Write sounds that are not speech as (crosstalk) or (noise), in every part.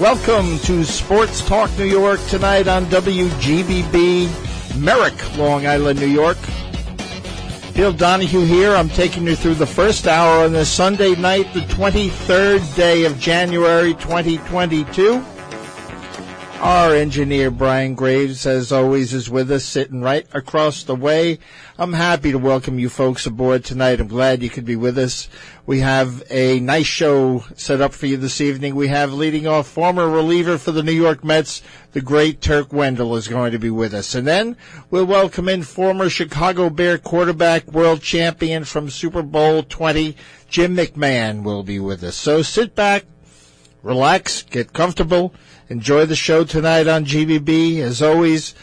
Welcome to Sports Talk New York tonight on WGBB, Merrick, Long Island, New York. Bill Donahue here. I'm taking you through the first hour on this Sunday night, the 23rd day of January 2022. Our engineer Brian Graves, as always, is with us, sitting right across the way. I'm happy to welcome you folks aboard tonight. I'm glad you could be with us. We have a nice show set up for you this evening. We have leading off former reliever for the New York Mets, the great Turk Wendell is going to be with us. And then we'll welcome in former Chicago Bear quarterback, world champion from Super Bowl 20, Jim McMahon will be with us. So sit back, relax, get comfortable, enjoy the show tonight on GBB. As always,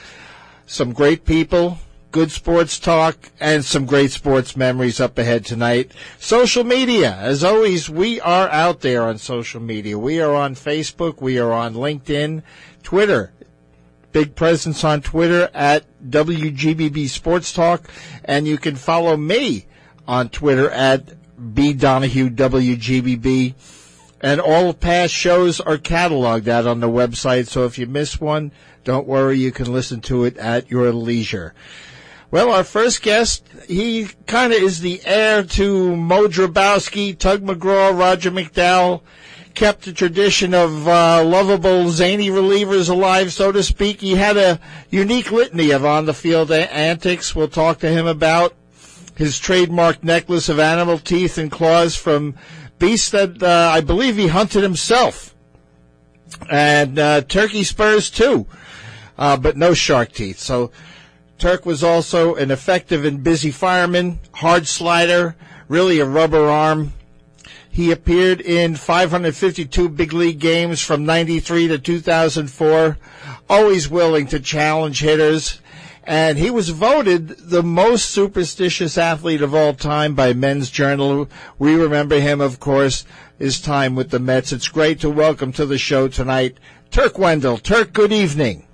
some great people, good sports talk, and some great sports memories up ahead tonight. Social media, as always, we are out there on social media. We are on Facebook, we are on LinkedIn, Twitter. Big presence on Twitter at WGBB Sports Talk, and you can follow me on Twitter at B Donahue WGBB. And all past shows are cataloged out on the website, so if you miss one, don't worry, you can listen to it at your leisure. Well, our first guest, he kind of is the heir to Moe Drabowsky, Tug McGraw, Roger McDowell, kept the tradition of uh, lovable, zany relievers alive, so to speak. He had a unique litany of on-the-field antics we'll talk to him about. His trademark necklace of animal teeth and claws from beasts that uh, I believe he hunted himself. And uh, turkey spurs, too, uh, but no shark teeth. So Turk was also an effective and busy fireman, hard slider, really a rubber arm. He appeared in 552 big league games from 93 to 2004, always willing to challenge hitters. And he was voted the most superstitious athlete of all time by Men's Journal. We remember him, of course, his time with the Mets. It's great to welcome to the show tonight Turk Wendell. Turk, good evening.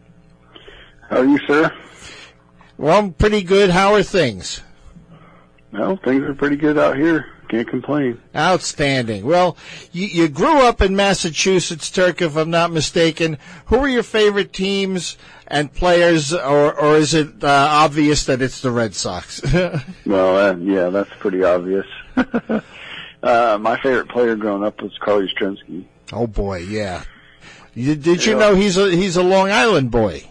How are you, sir? Well, I'm pretty good. How are things? Well, things are pretty good out here. Can't complain. Outstanding. Well, you, you grew up in Massachusetts, Turk, if I'm not mistaken. Who are your favorite teams and players, or, or is it uh, obvious that it's the Red Sox? (laughs) Well, uh, yeah, that's pretty obvious. (laughs) uh, my favorite player growing up was Carly Yastrzemski. oh boy, yeah. You, did you Yeah. know he's a he's a Long Island boy?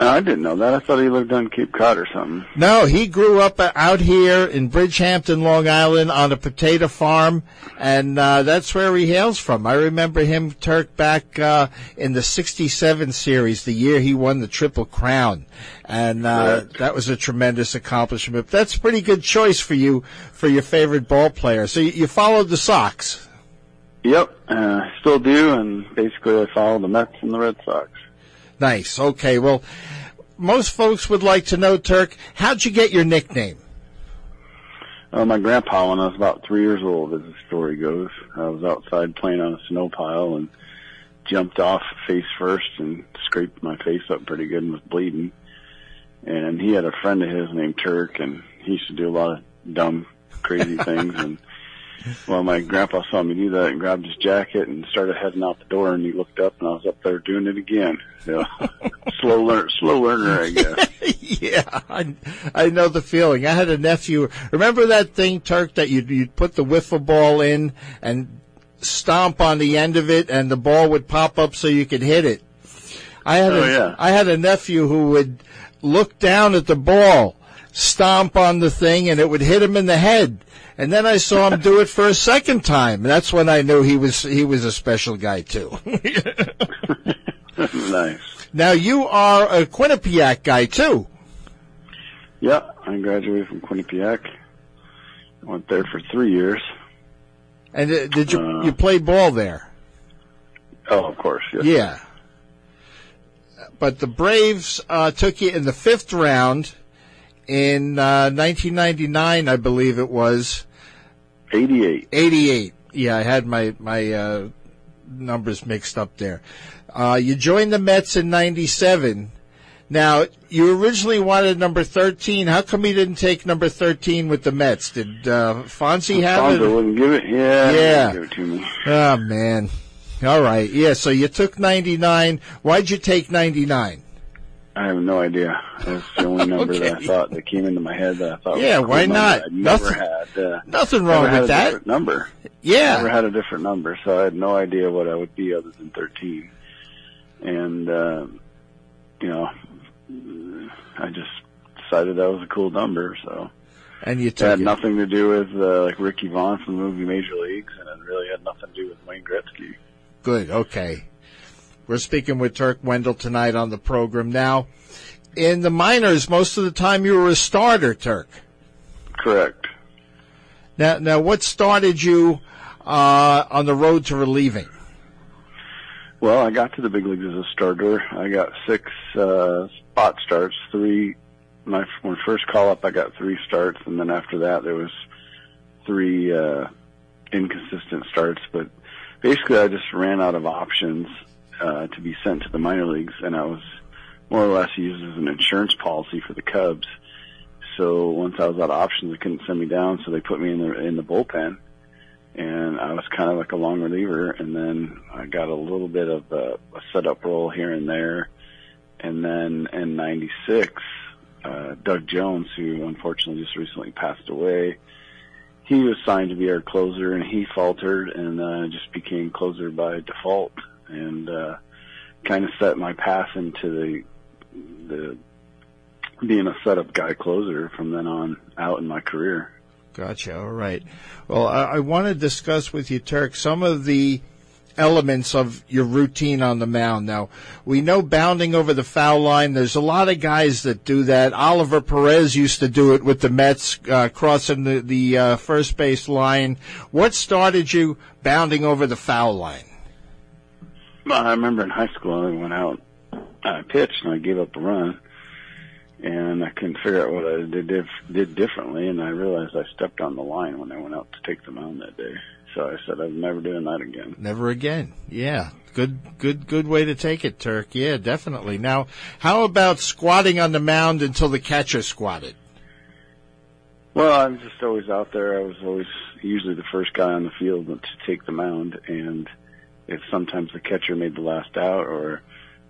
I didn't know that. I thought he lived on Cape Cod or something. No, he grew up uh, out here in Bridgehampton, Long Island, on a potato farm, and uh, that's where he hails from. I remember him, Turk, back uh, in the '67 series, the year he won the Triple Crown, and uh, Correct. that was a tremendous accomplishment. That's a pretty good choice for you for your favorite ball player. So you, you followed the Sox. Yep, uh, still do, and basically I follow the Mets and the Red Sox. Nice. Okay. Well, most folks would like to know, Turk, how'd you get your nickname? Uh, my grandpa, when I was about three years old, as the story goes, I was outside playing on a snow pile and jumped off face first and scraped my face up pretty good and was bleeding. And he had a friend of his named Turk, and he used to do a lot of dumb, crazy (laughs) things. And well, my grandpa saw me do that and grabbed his jacket and started heading out the door. And he looked up, and I was up there doing it again. So (laughs) slow learner, slow learner, I guess. (laughs) yeah, I, I know the feeling. I had a nephew. Remember that thing, Turk, that you'd, you'd put the wiffle ball in and stomp on the end of it, and the ball would pop up so you could hit it. I had Oh, a, yeah. I had a nephew who would look down at the ball, stomp on the thing, and it would hit him in the head. And then I saw him do it for a second time. And That's when I knew he was he was a special guy too. (laughs) nice. now you are a Quinnipiac guy too. Yeah, I graduated from Quinnipiac. Went there for three years. And uh, did you Uh, you play ball there? Oh, of course. Yes. Yeah. But the Braves uh, took you in the fifth round in uh, 1999, I believe it was. 88. 88. Yeah, I had my my uh, numbers mixed up there. Uh, you joined the Mets in 97. Now, you originally wanted number 13. How come you didn't take number 13 with the Mets? Did uh, Fonzie have it? wouldn't give it. Yeah. Yeah. Give it to me. Oh, man. All right. Yeah, so you took 99. Why'd you take 99? I have no idea. That's the only (laughs) number that I thought that came into my head that I thought. Yeah, was a why not? I'd never Nothing- had. Uh, Nothing never wrong had with a that. different number. Never had a different number, so I had no idea what I would be other than 13. And, uh, you know, I just decided that was a cool number, so. And you It had it. nothing to do with, uh, like Ricky Vaughn from the movie Major Leagues, and it really had nothing to do with Wayne Gretzky. Good. Okay. We're speaking with Turk Wendell tonight on the program. Now, in the minors, most of the time you were a starter, Turk. Correct. Now, now, what started you uh, on the road to relieving? Well, I got to the big leagues as a starter. I got six uh, spot starts. Three, my my first call up, I got three starts, and then after that, there was three uh, inconsistent starts. But basically, I just ran out of options uh, to be sent to the minor leagues, and I was more or less used as an insurance policy for the Cubs. So once I was out of options, they couldn't send me down, so they put me in the in the bullpen and I was kind of like a long reliever. And then I got a little bit of a, a setup role here and there. And then in '96, uh, Doug Jones, who unfortunately just recently passed away, he was signed to be our closer, and he faltered and uh, just became closer by default, and uh, kind of set my path into the the being a setup guy closer from then on out in my career. Gotcha. All right. Well, I, I want to discuss with you, Turk, some of the elements of your routine on the mound. Now, we know bounding over the foul line. There's a lot of guys that do that. Oliver Perez used to do it with the Mets, uh, crossing the the uh, first base line. What started you bounding over the foul line? Well, I remember in high school I went out, I pitched and I gave up a run, and I couldn't figure out what I did did, did differently, and I realized I stepped on the line when I went out to take the mound that day. So I said I'm never doing that again. Never again. Yeah. Good, good, good way to take it, Turk. Yeah, definitely. Now, how about squatting on the mound until the catcher squatted? Well, I'm just always out there. I was always usually the first guy on the field to take the mound, and if sometimes the catcher made the last out, or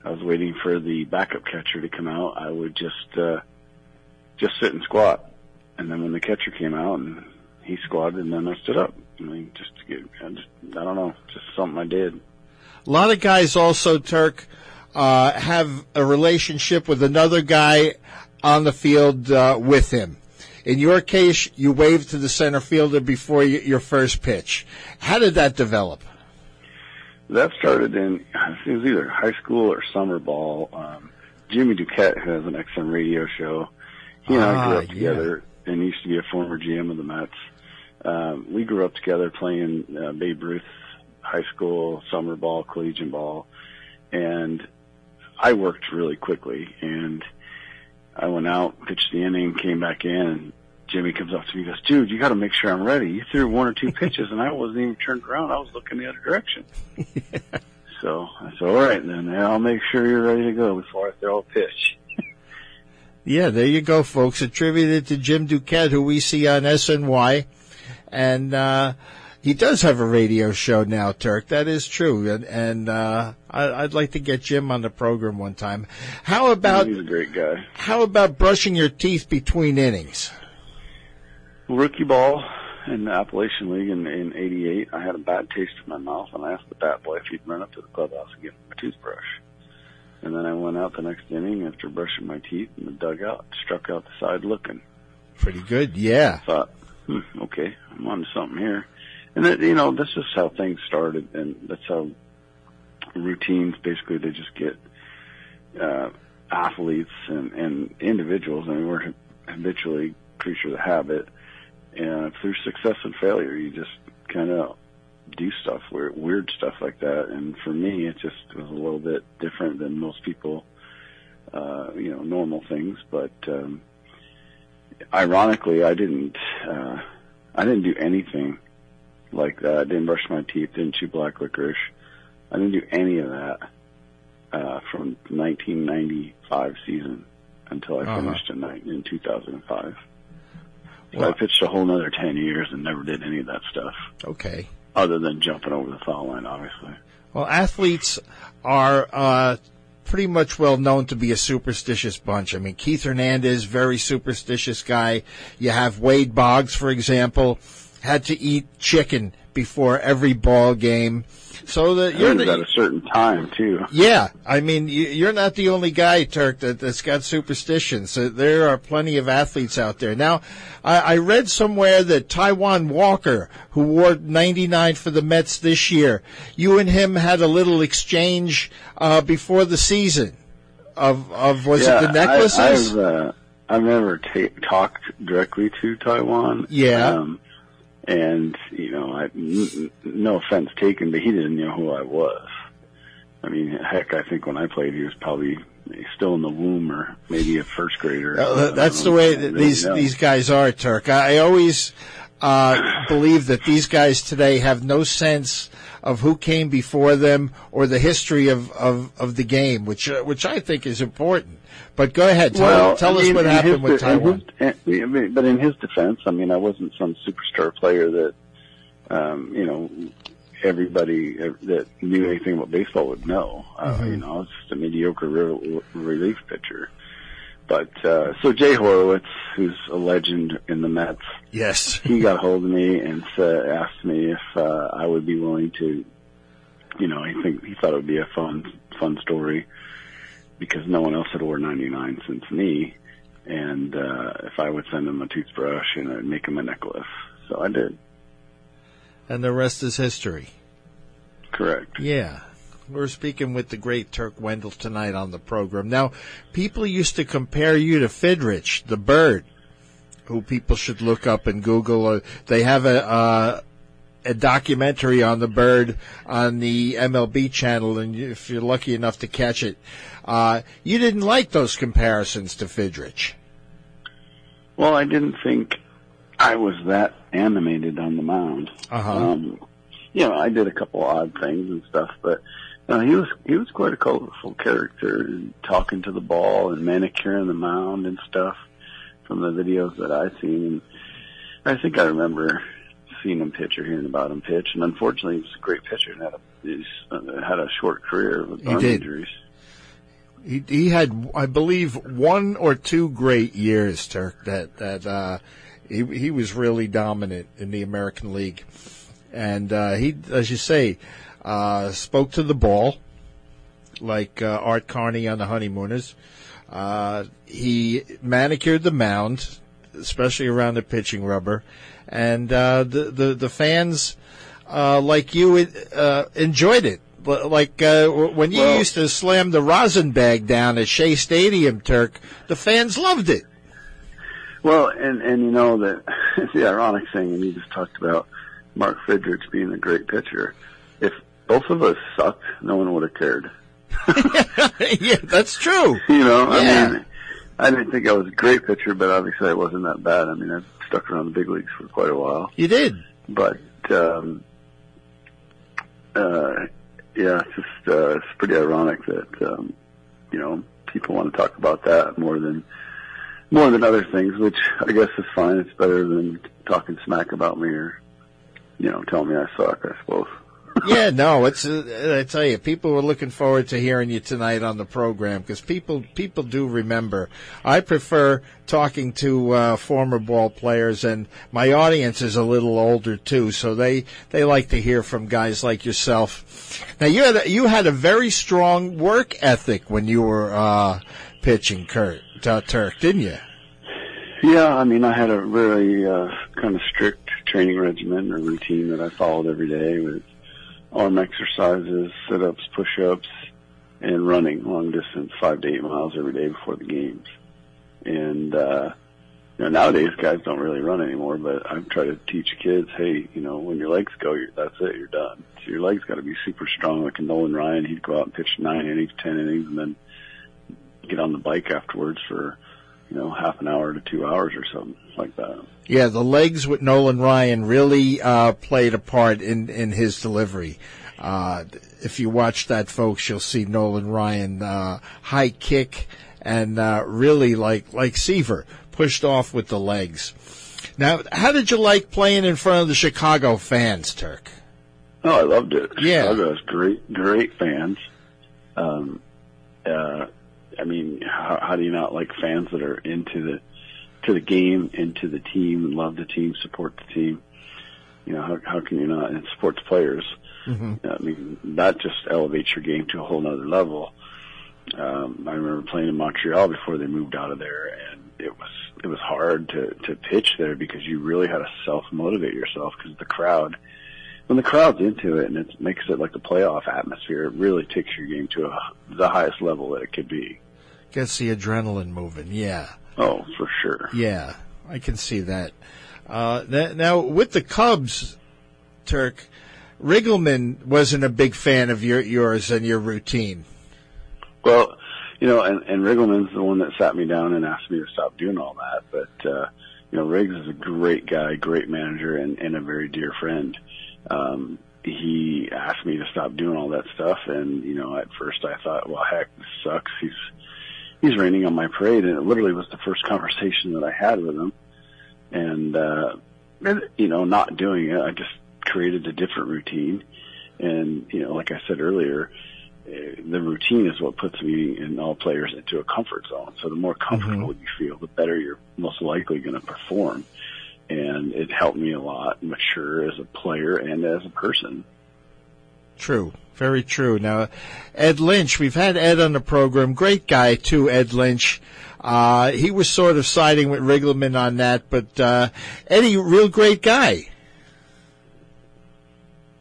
I was waiting for the backup catcher to come out, I would just uh, just sit and squat. And then when the catcher came out and he squatted, and then I stood up. I mean, just to get, I just I don't know, just something I did. A lot of guys also, Turk, uh, have a relationship with another guy on the field uh, with him. In your case, you waved to the center fielder before your first pitch. How did that develop? That started in I think it was either high school or summer ball. Um, Jimmy Duquette, who has an XM radio show, he and I Ah, grew up yeah. together, and he used to be a former GM of the Mets. Um, we grew up together playing uh, Babe Ruth high school, summer ball, collegiate ball, and I worked really quickly. And I went out, pitched the inning, came back in, and Jimmy comes up to me and goes, "Dude, you got to make sure I'm ready. You threw one or two pitches, and I wasn't even turned around. I was looking the other direction." (laughs) So I said, "All right, then. I'll make sure you're ready to go before I throw a pitch." (laughs) Yeah, there you go, folks. Attributed to Jim Duquette, who we see on SNY. And uh, he does have a radio show now, Turk. That is true. And, and uh, I, I'd like to get Jim on the program one time. How about He's a great guy. how about brushing your teeth between innings? Rookie ball in the Appalachian League in in '88. I had a bad taste in my mouth, and I asked the bat boy if he'd run up to the clubhouse and get my toothbrush. And then I went out the next inning after brushing my teeth in the dugout, struck out the side looking. Pretty good, yeah. thought, hmm, okay, I'm on to something here. And that, you know, this is how things started, and that's how routines basically they just get uh, athletes and, and individuals. I mean, we're habitually creature of habit, and through success and failure, you just kind of do stuff, weird, weird stuff like that. And for me, it just was a little bit different than most people, uh, you know, normal things. But um, ironically, I didn't, uh, I didn't do anything like that. I didn't brush my teeth, didn't chew black licorice. I didn't do any of that uh, from 1995 season until I Uh-huh. finished in, in 2005. So Well- I pitched a whole another 10 years and never did any of that stuff Okay. other than jumping over the foul line, obviously. Well, athletes are uh, pretty much well known to be a superstitious bunch. I mean, Keith Hernandez, very superstitious guy. You have Wade Boggs, for example, had to eat chicken before every ball game. So that you're the, at a certain time, too. yeah, I mean, you- you're not the only guy, Turk, that, that's got superstitions. So there are plenty of athletes out there. Now, I, I read somewhere that Taijuan Walker, who wore 99 for the Mets this year, you and him had a little exchange uh, before the season. Of of was yeah, it the necklaces? I, I've, uh, I've never ta- talked directly to Taijuan. Yeah. Um, and, you know, I, n- no offense taken, but he didn't know who I was. I mean, heck, I think when I played, he was probably still in the womb or maybe a first grader. Uh, that's the way that these know. these guys are, Turk. I, I always uh, believe that these guys today have no sense of who came before them or the history of, of, of the game, which uh, which I think is important. But go ahead, tell, well, tell I us mean, what happened his with Taijuan. his- mean, but in his defense, I mean, I wasn't some superstar player that, um, you know, everybody uh, that knew anything about baseball would know. Uh, Mm-hmm. You know, I was just a mediocre re- relief pitcher. But uh, so Jay Horwitz, who's a legend in the Mets, Yes. (laughs) he got hold of me and uh, asked me if uh, I would be willing to, you know, I think he thought it would be a fun, fun story because no one else had worn 99 since me, and uh, if I would send him a toothbrush and I'd make him a necklace. So I did. And the rest is history. Correct. Yeah. We're speaking with the great Turk Wendell tonight on the program. Now, people used to compare you to Fidrych, the bird, who people should look up and Google. They have a uh, a documentary on the bird on the MLB channel, and if you're lucky enough to catch it, uh, you didn't like those comparisons to Fidrych. Well, I didn't think I was that animated on the mound. Uh-huh. Um, you know, I did a couple odd things and stuff, but uh, he was he was quite a colorful character, and talking to the ball and manicuring the mound and stuff from the videos that I've seen. And I think I remember seeing him pitch or hearing about him pitch. And unfortunately, he was a great pitcher and had a he's, uh, had a short career with He arm did. injuries. He, he had, I believe, one or two great years, Turk. That that uh, he he was really dominant in the American League, and uh, he, as you say, uh, spoke to the ball like uh, Art Carney on the Honeymooners. Uh, he manicured the mound, especially around the pitching rubber, and uh, the, the the fans like you enjoyed it. Like uh, when you Well- used to slam the rosin bag down at Shea Stadium, Turk, the fans loved it. Well, and and you know that (laughs) the ironic thing, and you just talked about Mark Fidrych being a great pitcher. If both of us sucked, no one would have cared. (laughs) yeah, that's true. (laughs) You know, Yeah. I mean, I didn't think I was a great pitcher, but obviously I wasn't that bad. I mean, I stuck around the big leagues for quite a while, You did. but um, uh, yeah, it's just uh, it's pretty ironic that um, you know people want to talk about that more than more than other things, which I guess is fine. It's better than talking smack about me or you know telling me I suck. I suppose. Yeah, no, it's. Uh, I tell you, people were looking forward to hearing you tonight on the program because people people do remember. I prefer talking to uh, former ball players, and my audience is a little older too, so they they like to hear from guys like yourself. Now you had a, you had a very strong work ethic when you were uh, pitching, Kurt uh, Turk, didn't you? Yeah, I mean, I had a very uh, kind of strict training regimen or routine that I followed every day with arm exercises, sit-ups, push-ups, and running long distance, five to eight miles every day before the games. And uh, you know, nowadays guys don't really run anymore, but I try to teach kids, hey, you know, when your legs go, you're, that's it, you're done. So your legs got to be super strong. Like Nolan Ryan, he'd go out and pitch nine innings, ten innings, and then get on the bike afterwards for, you know, half an hour to two hours or something like that. Yeah, the legs with Nolan Ryan really uh, played a part in in his delivery. Uh, if you watch that, folks, you'll see Nolan Ryan uh, high kick and uh, really like like Seaver pushed off with the legs. Now, how did you like playing in front of the Chicago fans, Turk? Oh, I loved it. Yeah. Chicago has great, great fans. Um, uh, I mean, how, how do you not like fans that are into the to the game, into the team, love the team, support the team? You know, how how can you not and support the players? Mm-hmm. I mean, that just elevates your game to a whole nother level. Um, I remember playing in Montreal before they moved out of there, and it was it was hard to to pitch there because you really had to self motivate yourself because the crowd when the crowd's into it and it makes it like a playoff atmosphere, it really takes your game to a, the highest level that it could be. Gets the adrenaline moving, yeah. Oh, for sure. Yeah, I can see that. Uh, that now with the Cubs, Turk, Riggleman wasn't a big fan of your yours and your routine. Well, you know, and, and Riggleman's the one that sat me down and asked me to stop doing all that. But, uh, you know, Riggs is a great guy, great manager, and, and a very dear friend. Um, he asked me to stop doing all that stuff, and you know, at first I thought, well, heck, this sucks. He's he's raining on my parade, and it literally was the first conversation that I had with him. And uh, and, you know, not doing it, I just created a different routine. And you know, like I said earlier, the routine is what puts me and all players into a comfort zone. So the more comfortable mm-hmm. you feel, the better you're most likely going to perform. And it helped me a lot mature as a player and as a person. True. Very true. Now, Ed Lynch, we've had Ed on the program. Great guy, too, Ed Lynch. Uh, he was sort of siding with Riggleman on that, but, uh, Eddie, real great guy.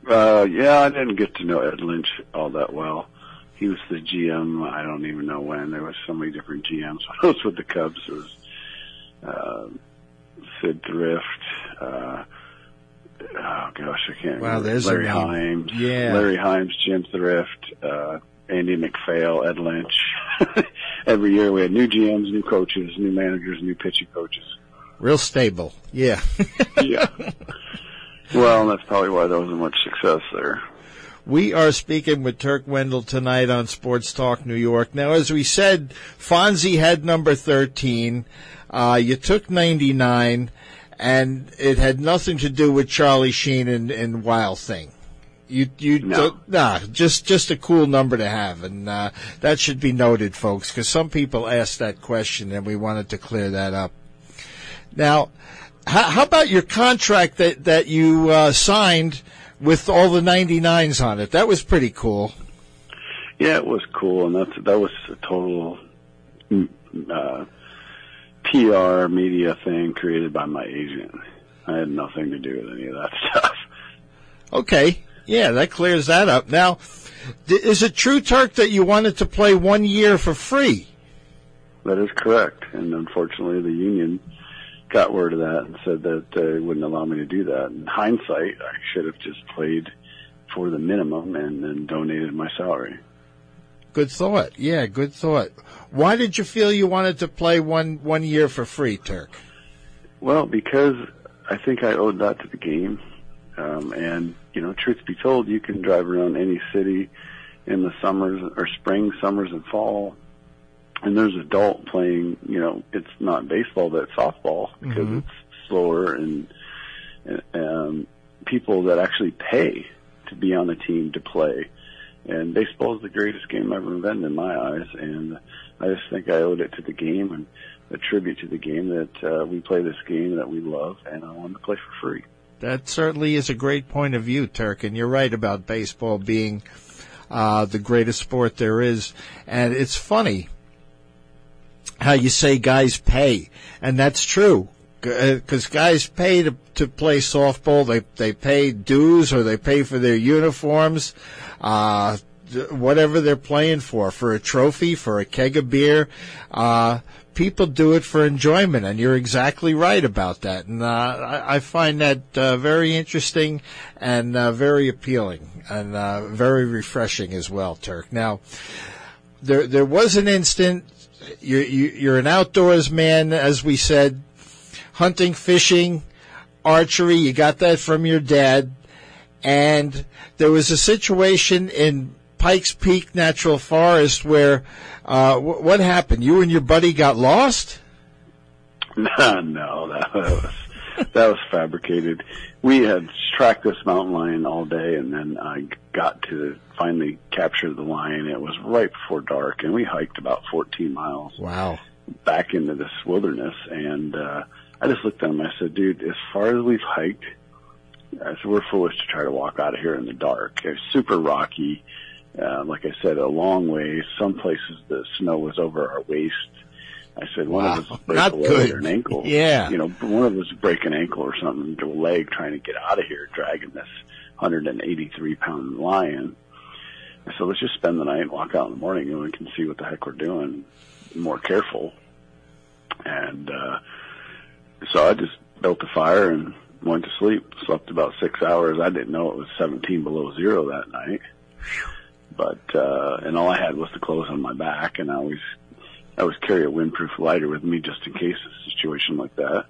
Uh, yeah, I didn't get to know Ed Lynch all that well he was the GM. I don't even know when. There was so many different GMs. (laughs) I was with the Cubs, it was uh, Syd Thrift. Uh, oh gosh, I can't. Wow, remember. there's Larry Himes. Yeah, Larry Himes, Jim Thrift, uh, Andy MacPhail, Ed Lynch. (laughs) Every year we had new GMs, new coaches, new managers, new pitching coaches. Real stable. Yeah. (laughs) yeah. Well, that's probably why there wasn't much success there. We are speaking with Turk Wendell tonight on Sports Talk New York. Now, as we said, Fonzie had number 13. Uh, you took 99, and it had nothing to do with Charlie Sheen and, and Wild Thing. You, you, no. nah, just, just a cool number to have. And, uh, that should be noted, folks, because some people asked that question and we wanted to clear that up. Now, how, how about your contract that, that you, uh, signed with all the 99s on it. That was pretty cool. Yeah, it was cool, and that's that was a total mm, uh, PR media thing created by my agent. I had nothing to do with any of that (laughs) stuff. Okay, yeah, that clears that up. Now, is it true, Turk, that you wanted to play one year for free? That is correct, and unfortunately, the union got word of that and said that they wouldn't allow me to do that. In hindsight, I should have just played for the minimum and then donated my salary. Good thought. Yeah, good thought. Why did you feel you wanted to play one one year for free, Turk? Well, because I think I owed that to the game. Um, and you know, truth be told, you can drive around any city in the summers or spring, summers, and fall and there's adult playing, you know, it's not baseball, but it's softball because mm-hmm. it's slower and, um, people that actually pay to be on the team to play. And baseball is the greatest game ever invented in my eyes. And I just think I owed it to the game and a tribute to the game that uh, we play this game that we love and I wanted to play for free. That certainly is a great point of view, Turk. And you're right about baseball being uh, the greatest sport there is. And it's funny how you say guys pay, and that's true because uh, guys pay to to play softball. They they pay dues or they pay for their uniforms. Uh, whatever they're playing for, for a trophy, for a keg of beer. Uh, people do it for enjoyment, and you're exactly right about that. And uh, I, I, find that uh, very interesting and uh, very appealing and uh, very refreshing as well, Turk. Now, there there was an instant. You're you, you're an outdoors man, as we said, hunting, fishing, archery. You got that from your dad, and there was a situation in Pikes Peak Natural Forest where uh, w- what happened? You and your buddy got lost? (laughs) No, no, that was that was fabricated. We had tracked this mountain lion all day, and then I got to finally capture the lion. It was right before dark, and we hiked about 14 miles. Wow! Back into this wilderness, and uh, I just looked at him. I said, "Dude, as far as we've hiked, I said we're foolish to try to walk out of here in the dark. It's super rocky." Uh, like I said, a long way. Some places the snow was over our waist. I said one wow. of us break a leg or an ankle. Yeah. You know, one of us break an ankle or something to a leg trying to get out of here, dragging this 183 pound lion. I said, let's just spend the night and walk out in the morning and we can see what the heck we're doing. More careful. And, uh, so I just built a fire and went to sleep. Slept about six hours. I didn't know it was 17 below zero that night. But, uh, and all I had was the clothes on my back and I always, I always carry a windproof lighter with me just in case a situation like that.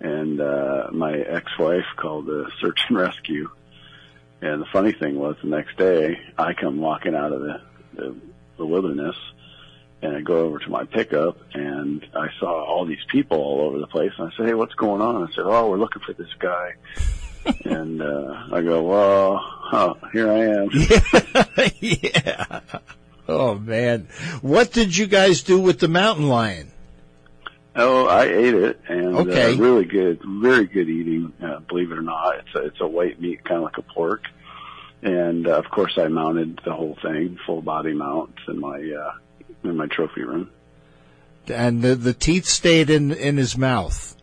And, uh, my ex-wife called the search and rescue. And the funny thing was the next day I come walking out of the, the, the wilderness and I go over to my pickup and I saw all these people all over the place and I said, Hey, what's going on? I said, Oh, we're looking for this guy. (laughs) and, uh, I go, well, huh, here I am. (laughs) yeah. Oh man, what did you guys do with the mountain lion? Oh, I ate it, and Okay. uh, really good, very good eating. Uh, believe it or not, it's a, it's a white meat, kind of like a pork. And uh, of course, I mounted the whole thing, full body mount, in my uh, in my trophy room. And the the teeth stayed in in his mouth.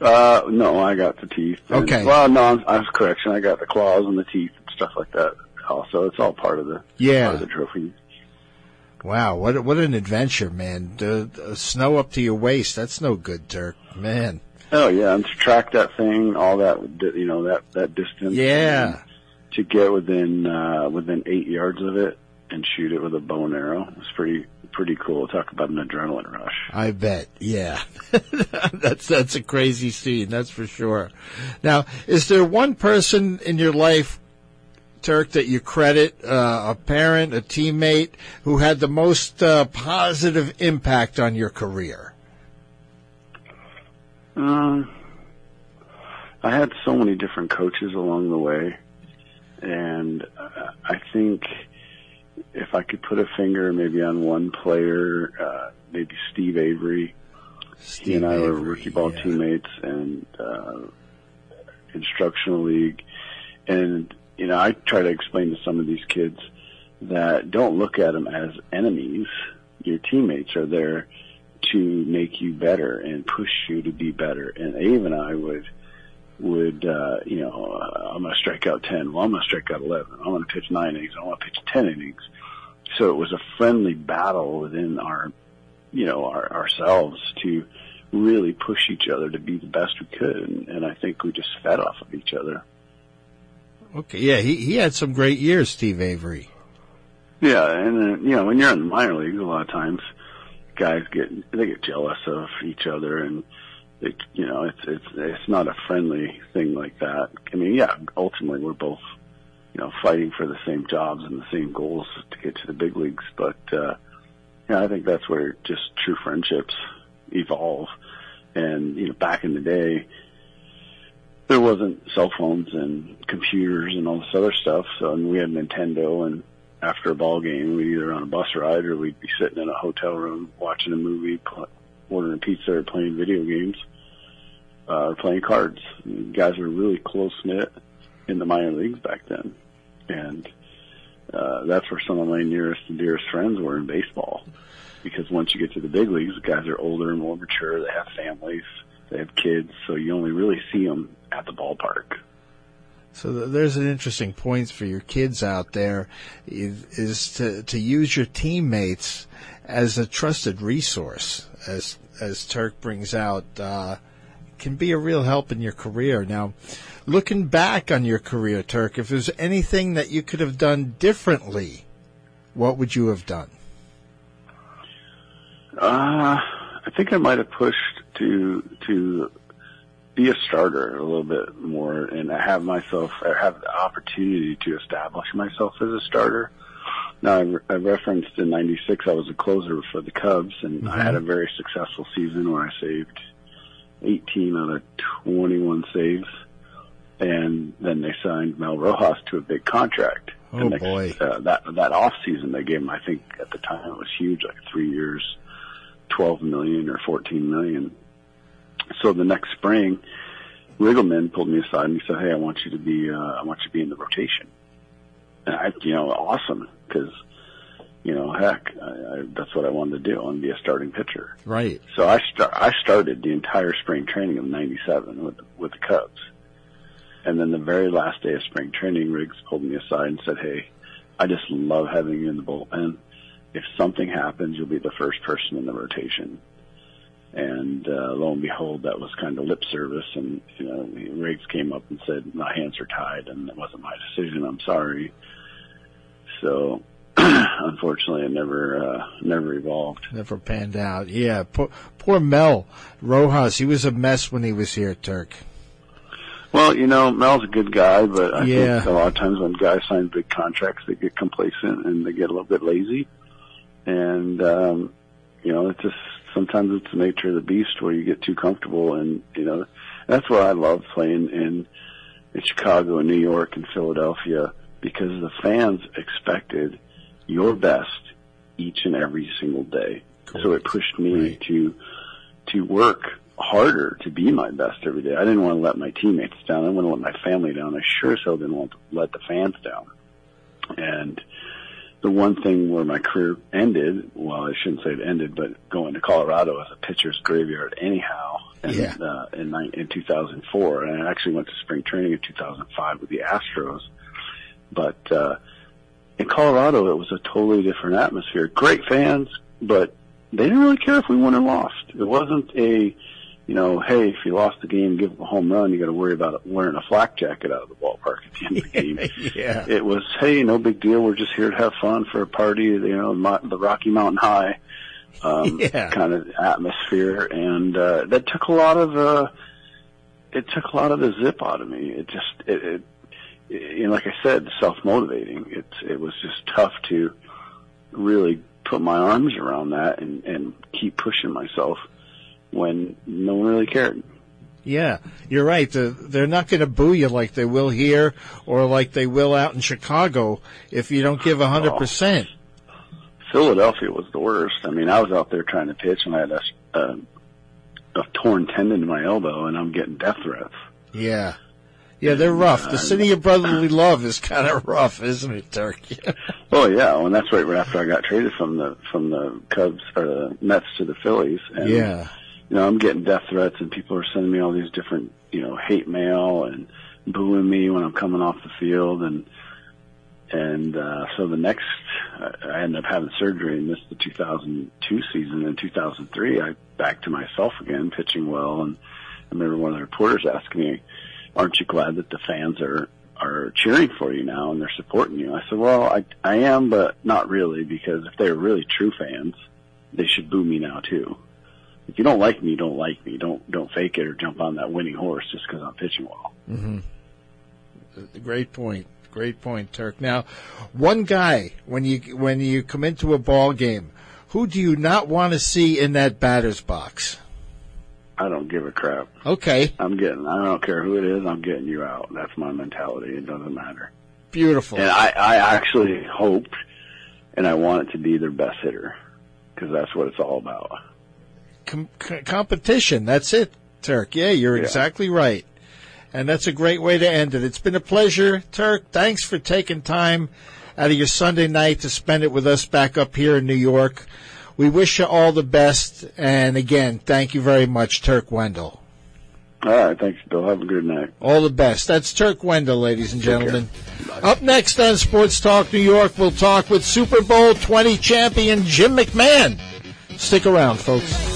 Uh, no, I got the teeth. And- Okay. Well, no, I'm- was correction. I got the claws and the teeth and stuff like that. Also, it's all part of the Yeah. part of the trophy. Wow, what what an adventure, man! The, snow up to your waist. That's no good, Turk. Man. Oh yeah, and to track that thing, all that you know that that distance. Yeah. To get within uh, within eight yards of it and shoot it with a bow and arrow was pretty pretty cool. Talk about an adrenaline rush. I bet. Yeah. (laughs) that's that's a crazy scene, that's for sure. Now, is there one person in your life, Turk, that you credit, uh, a parent, a teammate, who had the most uh, positive impact on your career? Um, I had so many different coaches along the way, and uh, I think if I could put a finger maybe on one player, uh, maybe Steve Avery. Steve he and I were rookie ball yeah. teammates and uh, instructional league. And you know, I try to explain to some of these kids that don't look at them as enemies. Your teammates are there to make you better and push you to be better. And Ave and I would would uh, you know uh, I'm going to strike out ten. Well, I'm going to strike out eleven. I'm going to pitch nine innings. I want to pitch ten innings. So it was a friendly battle within our you know our, ourselves to really push each other to be the best we could. And, and I think we just fed off of each other. Okay, yeah, he, he had some great years, Steve Avery. Yeah, and then you know when you're in the minor leagues, a lot of times guys get they get jealous of each other, and it you know it's it's it's not a friendly thing like that. I mean, yeah, ultimately we're both you know fighting for the same jobs and the same goals to get to the big leagues, but uh, yeah, I think that's where just true friendships evolve. And you know, back in the day, there wasn't cell phones and computers and all this other stuff. So and we had Nintendo, and after a ball game, we'd either on a bus ride or we'd be sitting in a hotel room watching a movie, pl- ordering a pizza, or playing video games, uh, or playing cards. And guys were really close knit in the minor leagues back then, and uh, that's where some of my nearest and dearest friends were in baseball. Because once you get to the big leagues, the guys are older and more mature. They have families, they have kids, so you only really see them at the ballpark. So there's an interesting point for your kids out there is, to, to use your teammates as a trusted resource, as as Turk brings out, uh, can be a real help in your career. Now, looking back on your career, Turk, if there's anything that you could have done differently, what would you have done? Uh, I think I might have pushed to to be a starter a little bit more and have myself have the opportunity to establish myself as a starter. Now, I, I referenced in '96 I was a closer for the Cubs, and mm-hmm. I had a very successful season where I saved 18 out of 21 saves, and then they signed Mel Rojas to a big contract. Oh next, boy! Uh, that that off season they gave him, I think at the time it was huge, like three years, 12 million or 14 million. So the next spring, Riggleman pulled me aside and he said, "Hey, I want you to be uh, I want you to be in the rotation." And I, you know, awesome because you know, heck, I, I, that's what I wanted to do. I wanted to be a starting pitcher. Right. So I start. I started the entire spring training of '97 with with the Cubs, and then the very last day of spring training, Riggs pulled me aside and said, "Hey, I just love having you in the bullpen. If something happens, you'll be the first person in the rotation." And uh, lo and behold, that was kind of lip service. And you know, Riggs came up and said, "My hands are tied, and it wasn't my decision. I'm sorry." So (clears throat) unfortunately, it never uh, never evolved. Never panned out. Yeah, poor, poor Mel Rojas. He was a mess when he was here, at Turk. Well, you know, Mel's a good guy, but I yeah. think a lot of times when guys sign big contracts, they get complacent and they get a little bit lazy. And um, you know, it's just sometimes it's the nature of the beast where you get too comfortable, and you know, that's why I love playing in in Chicago and New York and Philadelphia because the fans expected your best each and every single day. Cool. So it pushed me right. to to work harder to be my best every day. I didn't want to let my teammates down. I didn't want to let my family down. I sure as hell didn't want to let the fans down. And the one thing where my career ended, well, I shouldn't say it ended, but going to Colorado as a pitcher's graveyard anyhow in, yeah. uh, in, in 2004. And I actually went to spring training in 2005 with the Astros. But, uh, in Colorado, it was a totally different atmosphere. Great fans, but they didn't really care if we won or lost. It wasn't a, you know, hey, if you lost the game, give up a home run, you got to worry about wearing a flak jacket out of the ballpark at the end of the game. (laughs) yeah. It was, hey, no big deal. We're just here to have fun for a party, you know, the Rocky Mountain High, um, (laughs) yeah. kind of atmosphere. And, uh, that took a lot of, uh, it took a lot of the zip out of me. It just, it, it you know, like I said, self-motivating. It it was just tough to really put my arms around that and and keep pushing myself when no one really cared. Yeah, you're right. They're not going to boo you like they will here or like they will out in Chicago if you don't give a hundred oh. percent. Philadelphia was the worst. I mean, I was out there trying to pitch and I had a, a, a torn tendon in my elbow and I'm getting death threats. Yeah. Yeah, they're rough. The city of brotherly love is kind of rough, isn't it, Turkey? (laughs) oh yeah, well, and that's right, right after I got traded from the from the Cubs or the Mets to the Phillies. And, yeah, you know, I'm getting death threats, and people are sending me all these different, you know, hate mail and booing me when I'm coming off the field, and and uh, so the next, I ended up having surgery and missed the 2002 season. In 2003, I back to myself again, pitching well, and I remember one of the reporters asking me aren't you glad that the fans are are cheering for you now and they're supporting you? I said, well, I I am, but not really because if they're really true fans, they should boo me now too. If you don't like me, don't like me. Don't don't fake it or jump on that winning horse just because I'm pitching well. Mm-hmm. Great point. Great point, Turk. Now, one guy when you when you come into a ball game, who do you not want to see in that batter's box? I don't give a crap. Okay. I'm getting. I don't care who it is. I'm getting you out. That's my mentality. It doesn't matter. Beautiful. And I, I actually hope, and I want it to be their best hitter, because that's what it's all about. Com- competition. That's it, Turk. Yeah, you're yeah. exactly right. And that's a great way to end it. It's been a pleasure, Turk. Thanks for taking time out of your Sunday night to spend it with us back up here in New York. We wish you all the best. And again, thank you very much, Turk Wendell. All right, thanks, Bill. Have a good night. All the best. That's Turk Wendell, ladies and gentlemen. Up next on Sports Talk New York, we'll talk with Super Bowl 20 champion Jim McMahon. Stick around, folks.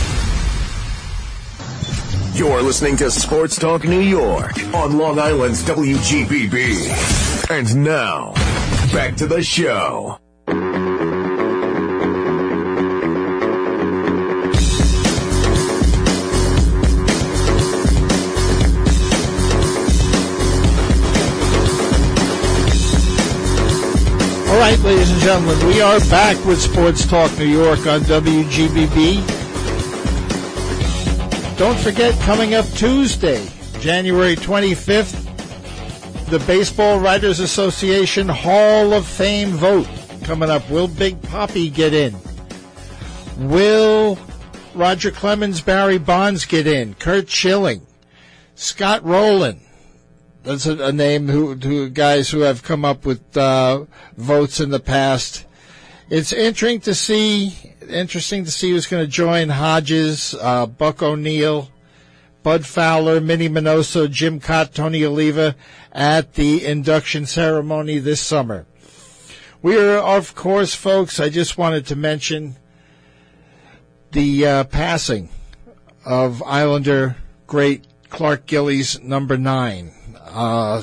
You're listening to Sports Talk New York on Long Island's WGBB. And now, back to the show. All right, ladies and gentlemen, we are back with Sports Talk New York on WGBB. Don't forget, coming up Tuesday, January 25th, the Baseball Writers Association Hall of Fame vote coming up. Will Big Poppy get in? Will Roger Clemens, Barry Bonds get in? Curt Schilling, Scott Rolen. That's a, a name who, who, guys who have come up with uh, votes in the past. It's interesting to see interesting to see who's going to join Hodges, uh, Buck O'Neil, Bud Fowler, Minnie Minoso, Jim Kaat, Tony Oliva at the induction ceremony this summer. We are, of course, folks, I just wanted to mention the uh, passing of Islander great Clark Gillies, number nine. Uh,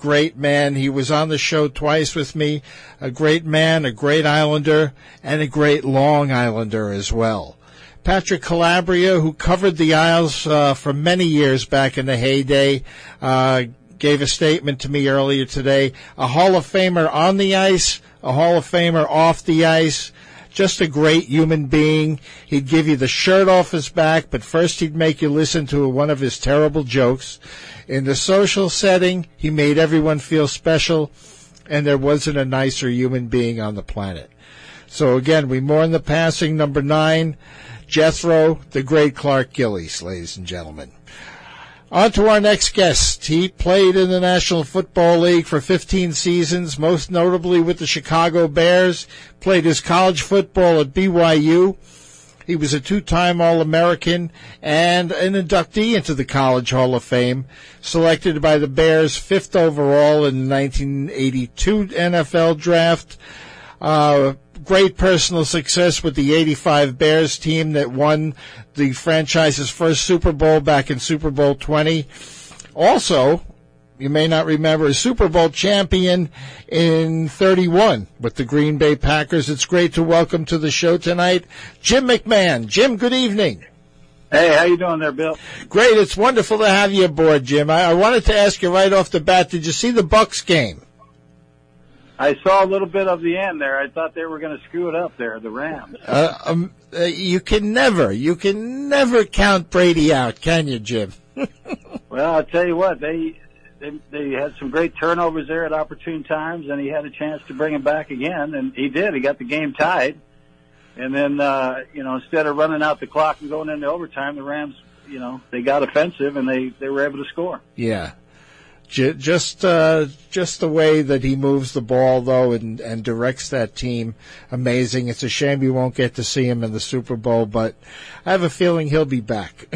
great man. He was on the show twice with me. A great man, a great Islander, and a great Long Islander as well. Patrick Calabria, who covered the Isles uh, for many years back in the heyday, uh, gave a statement to me earlier today. A Hall of Famer on the ice, a Hall of Famer off the ice. Just a great human being. He'd give you the shirt off his back, but first he'd make you listen to one of his terrible jokes. In the social setting, he made everyone feel special, and there wasn't a nicer human being on the planet. So again, we mourn the passing number nine, Jethro, the great Clark Gillies, ladies and gentlemen. On to our next guest. He played in the National Football League for 15 seasons, most notably with the Chicago Bears, played his college football at BYU, he was a two-time All-American and an inductee into the College Hall of Fame, selected by the Bears fifth overall in the 1982 NFL draft. Uh, great personal success with the 85 Bears team that won the franchise's first Super Bowl back in Super Bowl 20. Also, you may not remember, a Super Bowl champion in 31 with the Green Bay Packers. It's great to welcome to the show tonight Jim McMahon. Jim, good evening. Hey, how you doing there, Bill? Great. It's wonderful to have you aboard, Jim. I, I wanted to ask you right off the bat, did you see the Bucs game? I saw a little bit of the end there. I thought they were going to screw it up there, the Rams. Uh, um, uh, you can never, you can never count Brady out, can you, Jim? (laughs) well, I'll tell you what, they they, they had some great turnovers there at opportune times, and he had a chance to bring him back again, and he did. He got the game tied, and then uh, you know instead of running out the clock and going into overtime, the Rams, you know, they got offensive and they they were able to score. Yeah. Just, uh, just the way that he moves the ball, though, and, and directs that team, amazing. It's a shame you won't get to see him in the Super Bowl, but I have a feeling he'll be back.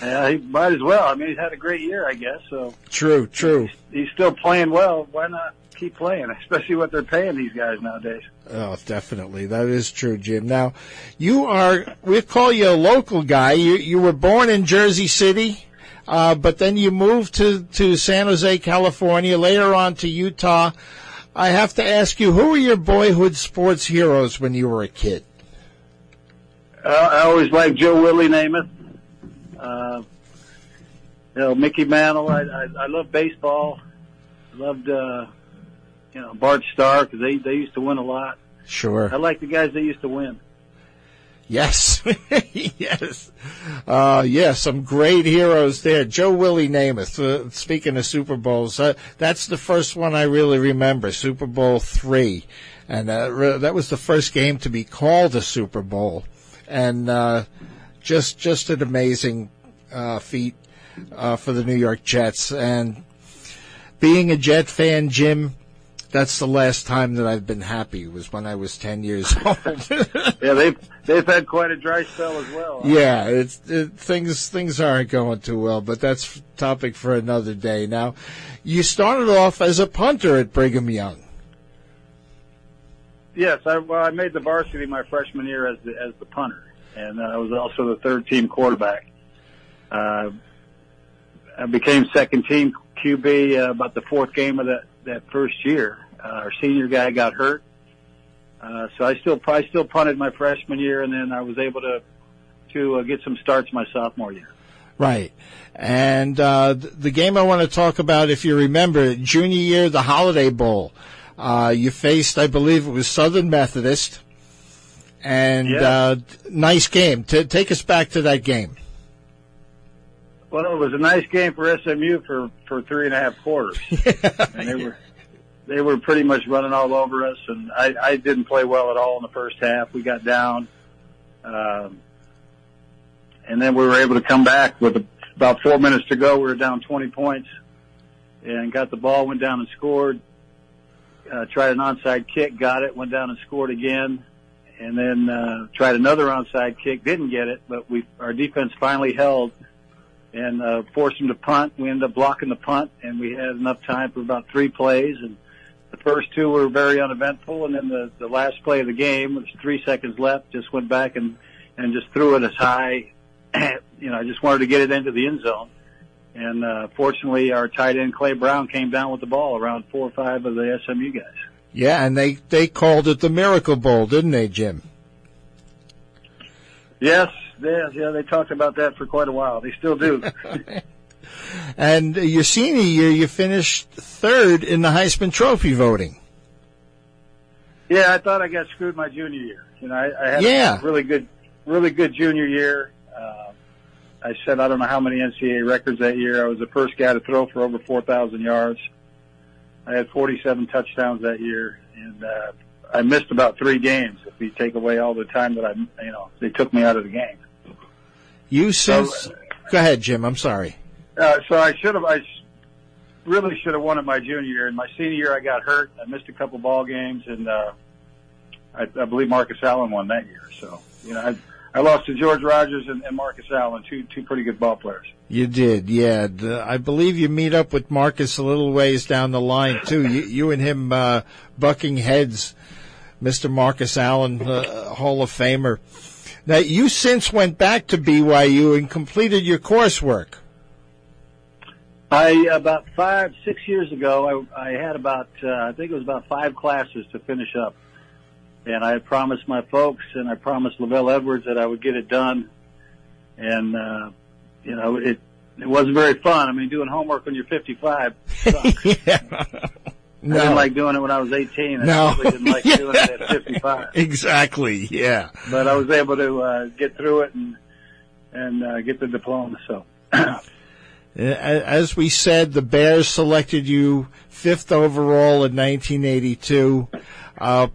Yeah, (laughs) he might as well. I mean, he's had a great year, I guess. So true, true. He's, he's still playing well. Why not keep playing? Especially what they're paying these guys nowadays. Oh, definitely, that is true, Jim. Now, you are we call you a local guy. You you were born in Jersey City. Uh, but then you moved to, to San Jose, California, later on to Utah. I have to ask you, who were your boyhood sports heroes when you were a kid? Uh, I always liked Joe Willie Namath. Uh, you know, Mickey Mantle. I, I, I love baseball. I loved, uh, you know, Bart Starr because they, they used to win a lot. Sure. I like the guys that used to win. Yes, (laughs) yes, uh, yeah. Some great heroes there. Joe Willie Namath. Uh, speaking of Super Bowls, uh, that's the first one I really remember. Super Bowl three, and uh, that was the first game to be called a Super Bowl, and uh, just just an amazing uh, feat uh, for the New York Jets. And being a Jet fan, Jim, that's the last time that I've been happy was when I was 10 years (laughs) old. yeah, they've, they've had quite a dry spell as well. Yeah, it's, it, things, things aren't going too well, but that's topic for another day. Now, you started off as a punter at Brigham Young. Yes, I, well, I made the varsity my freshman year as the, as the punter, and I was also the third team quarterback. Uh, I became second team QB uh, about the fourth game of that that first year. Uh, our senior guy got hurt, uh, so I still I still punted my freshman year, and then I was able to to uh, get some starts my sophomore year. Right. And uh, the game I want to talk about, if you remember, junior year, the Holiday Bowl. Uh, you faced, I believe it was Southern Methodist. And Yeah. uh, nice game. T- take us back to that game. Well, it was a nice game for SMU for for three and a half quarters, (laughs) and they were they were pretty much running all over us, and I, I didn't play well at all in the first half. We got down, um, and then we were able to come back with about four minutes to go. We were down 20 points, and got the ball, went down and scored. Uh, tried an onside kick, got it, went down and scored again, and then uh, tried another onside kick, didn't get it, but we our defense finally held and uh, forced him to punt. We ended up blocking the punt, and we had enough time for about three plays. And the first two were very uneventful, and then the the last play of the game, with three seconds left, just went back and and just threw it as high. (clears throat) you know, I just wanted to get it into the end zone. And uh, fortunately, our tight end Clay Brown came down with the ball around four or five of the SMU guys. Yeah, and they, they called it the Miracle Bowl, didn't they, Jim? Yes, yeah, yeah, they talked about that for quite a while. They still do. (laughs) And your senior year, you finished third in the Heisman Trophy voting. Yeah, I thought I got screwed my junior year. You know, I, I had Yeah. a really good, really good junior year. Uh, I set I don't know how many NCAA records that year. I was the first guy to throw for over 4,000 yards. I had 47 touchdowns that year, and uh, I missed about three games. If you take away all the time that I, you know, they took me out of the game. You since, go ahead, Jim. I'm sorry. Uh, so I should have, I really should have won it my junior year. In my senior year, I got hurt. I missed a couple ball games, and uh, I, I believe Marcus Allen won that year. So you know, I, I lost to George Rogers and, and Marcus Allen, two two pretty good ball players. You did, yeah. I believe you meet up with Marcus a little ways down the line too. You, you and him uh, bucking heads, Mr. Marcus Allen, uh, Hall of Famer. Now you since went back to BYU and completed your coursework. I about five six years ago, I, I had about uh, I think it was about five classes to finish up, and I had promised my folks and I promised LaVell Edwards that I would get it done, and uh, you know it it wasn't very fun. I mean, doing homework when you're 55 (laughs) sucks. yeah. I didn't like doing it when I was 18. and No. I really didn't like (laughs) doing it at 55. (laughs) exactly. Yeah. But I was able to uh, get through it and and uh, get the diploma. So (clears throat) As we said, the Bears selected you fifth overall in 1982. Uh,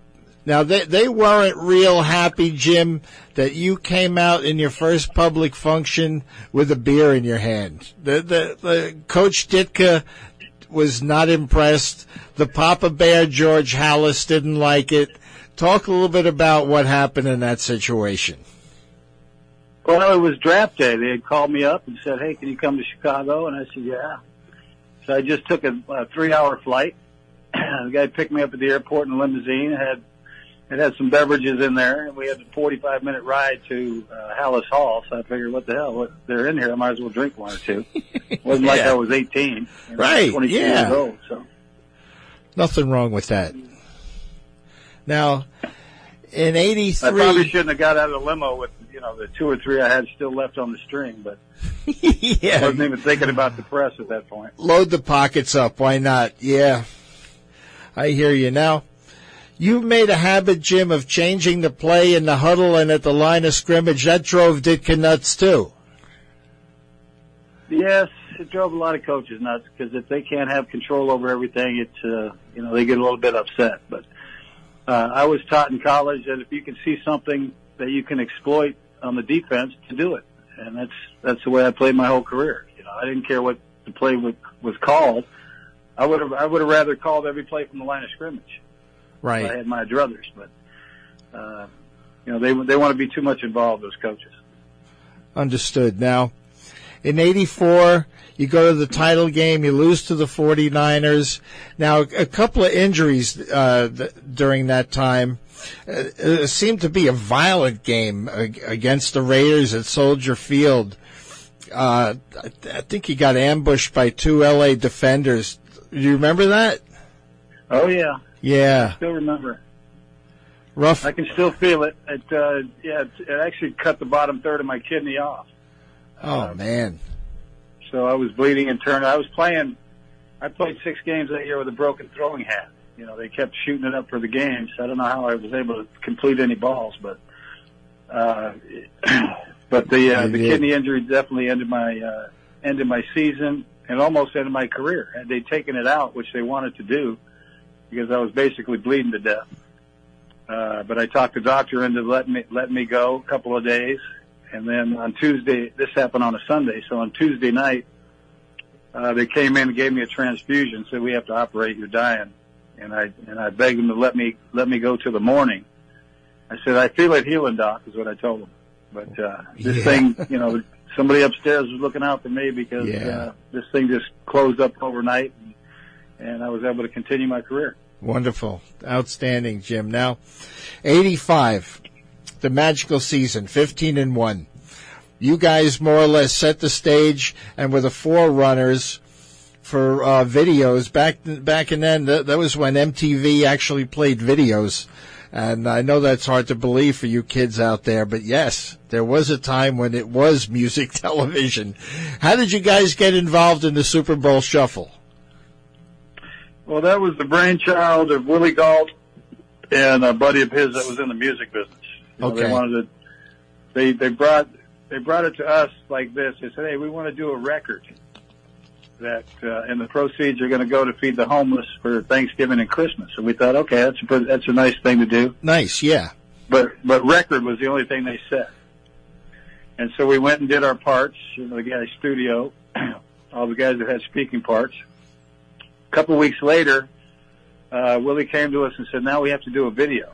now they they weren't real happy, Jim, that you came out in your first public function with a beer in your hand. The the, the Coach Ditka was not impressed. The Papa Bear George Halas didn't like it. Talk a little bit about what happened in that situation. well, it was draft day. They had called me up and said, "Hey, can you come to Chicago?" And I said, "Yeah." So I just took a, a three-hour flight. (clears throat) the guy picked me up at the airport in a limousine. Had it had some beverages in there, and we had a 45-minute ride to uh, Halas Hall. So I figured, what the hell? What, they're in here. I might as well drink one or two. It (laughs) wasn't like I was 18. You know, Right, 22 yeah. years old. So. Nothing wrong with that. Now, In '83, I probably shouldn't have got out of the limo with you know the two or three I had still left on the string, but (laughs) I wasn't even thinking about the press at that point. load the pockets up. Why not? Yeah, I hear you now. You made a habit, Jim, of changing the play in the huddle and at the line of scrimmage. That drove Ditka nuts too. Yes, it drove a lot of coaches nuts because if they can't have control over everything, it's uh, you know they get a little bit upset. But uh, I was taught in college that if you can see something that you can exploit on the defense, to do it, and that's that's the way I played my whole career. You know, I didn't care what the play was, was called. I would have I would have rather called every play from the line of scrimmage. Right. I had my druthers, but uh, you know they they want to be too much involved. Those coaches. Understood. Now, in 84, you go to the title game, you lose to the 49ers. Now, a couple of injuries uh, th- during that time. Uh, it seemed to be a violent game ag- against the Raiders at Soldier Field. Uh, I, I think you got ambushed by two LA defenders. Do you remember that? Oh yeah, Yeah, still remember. rough. I can still feel it. It uh, yeah, it, it actually cut the bottom third of my kidney off. Oh man, So I was bleeding internally. I was playing. I played six games that year with a broken throwing hand. You know, they kept shooting it up for the games. I don't know how I was able to complete any balls, but uh, (clears throat) but the uh, the kidney injury definitely ended my uh, ended my season and almost ended my career. Had they taken it out, which they wanted to do, because I was basically bleeding to death. Uh, but I talked the doctor into letting me let me go a couple of days, and then on Tuesday, this happened on a Sunday. So on Tuesday night, uh, they came in and gave me a transfusion. Said we have to operate. You're dying. And I and I begged them to let me let me go to the morning. I said I feel it healing, doc, is what I told them. But uh, this Yeah. thing, you know, somebody upstairs was looking out for me because Yeah. uh, this thing just closed up overnight, and, and I was able to continue my career. Wonderful. Outstanding, Jim. Now, 85, the magical season, 15 and 1. You guys more or less set the stage and were the forerunners for uh, videos. Back back in then, that, that was when MTV actually played videos. And I know that's hard to believe for you kids out there, but yes, there was a time when it was music (laughs) television. How did you guys get involved in the Super Bowl shuffle? Well, that was the brainchild of Willie Gault and a buddy of his that was in the music business. You know, Okay. They wanted to. They they brought they brought it to us like this. They said, "Hey, we want to do a record that, uh, and the proceeds are going to go to feed the homeless for Thanksgiving and Christmas." And we thought, okay, that's a that's a nice thing to do. Nice, yeah. But but record was the only thing they said. And so we went and did our parts. You know, the guy's studio, (clears throat) all the guys that had speaking parts. A couple weeks later, uh, Willie came to us and said, "Now we have to do a video."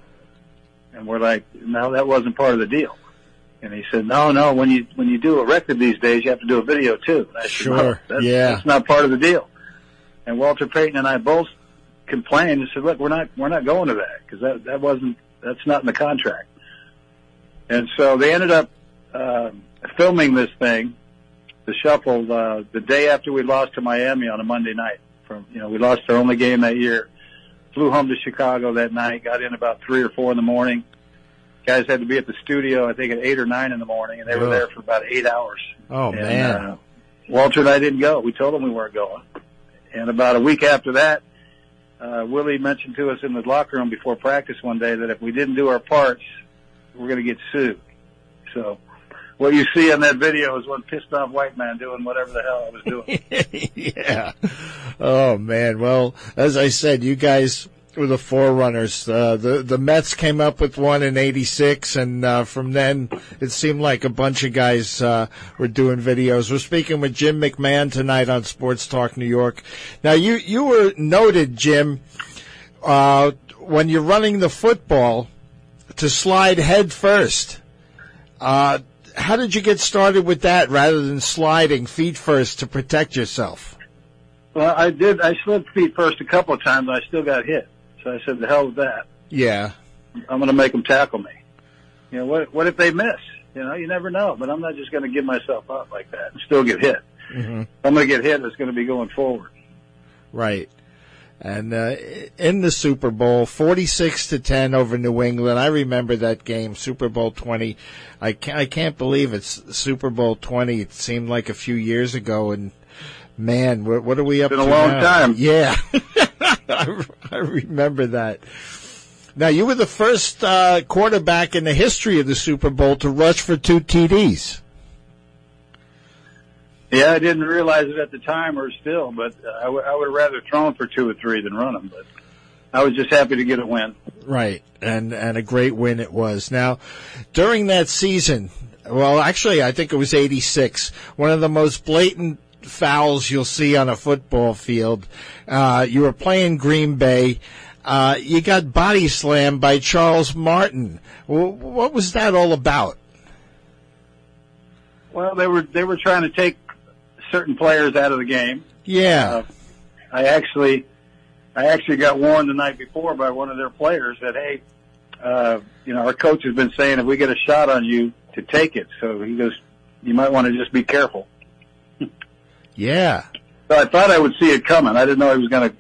And we're like, "No, that wasn't part of the deal." And he said, "No, no. When you when you do a record these days, you have to do a video too." Said, Sure, "No, that's, yeah. that's not part of the deal." And Walter Payton and I both complained and said, "Look, we're not we're not going to that because that that wasn't that's not in the contract." And so they ended up uh, filming this thing, the shuffle, uh, the day after we lost to Miami on a Monday night. From you know, we lost our only game that year. Flew home to Chicago that night. Got in about three or four in the morning. Guys had to be at the studio, I think, at eight or nine in the morning, and they were there for about eight hours. Oh, And, man. Uh, Walter and I didn't go. We told them we weren't going. And about a week after that, uh, Willie mentioned to us in the locker room before practice one day that if we didn't do our parts, we're going to get sued. So what you see in that video is one pissed off white man doing whatever the hell I was doing. (laughs) yeah. Oh man. Well, as I said, you guys were the forerunners. Uh, the the Mets came up with one in '86, and uh, from then it seemed like a bunch of guys uh, were doing videos. We're speaking with Jim McMahon tonight on Sports Talk New York. Now, you you were noted, Jim, uh, when you're running the football to slide head first. Uh, how did you get started with that rather than sliding feet first to protect yourself? well, I did. I slid feet first a couple of times. and I still got hit. So I said, the hell with that. Yeah. I'm going to make them tackle me. You know, what, what if they miss? You know, you never know, but I'm not just going to give myself up like that and still get hit. hmm I'm going to get hit, it's going to be going forward. Right. And uh, in the Super Bowl, 46 to 10 over New England. I remember that game, Super Bowl 20. I can't, I can't believe it's Super Bowl 20. It seemed like a few years ago, and man, what, what are we up Been to a long now? time. Yeah, (laughs) I, I remember that. Now, you were the first uh, quarterback in the history of the Super Bowl to rush for two TDs. Yeah, I didn't realize it at the time or still, but uh, I, w- I would have rather thrown for two or three than run them. But I was just happy to get a win. Right, and and a great win it was. Now, during that season, well, actually, I think it was '86. One of the most blatant fouls you'll see on a football field. Uh, you were playing Green Bay. Uh, you got body slammed by Charles Martin. W- what was that all about? Well, they were they were trying to take certain players out of the game. Yeah, Uh, I actually, I actually got warned the night before by one of their players that, hey, uh, you know, our coach has been saying if we get a shot on you to take it. So he goes, you might want to just be careful. yeah. So I thought I would see it coming. I didn't know he was going to,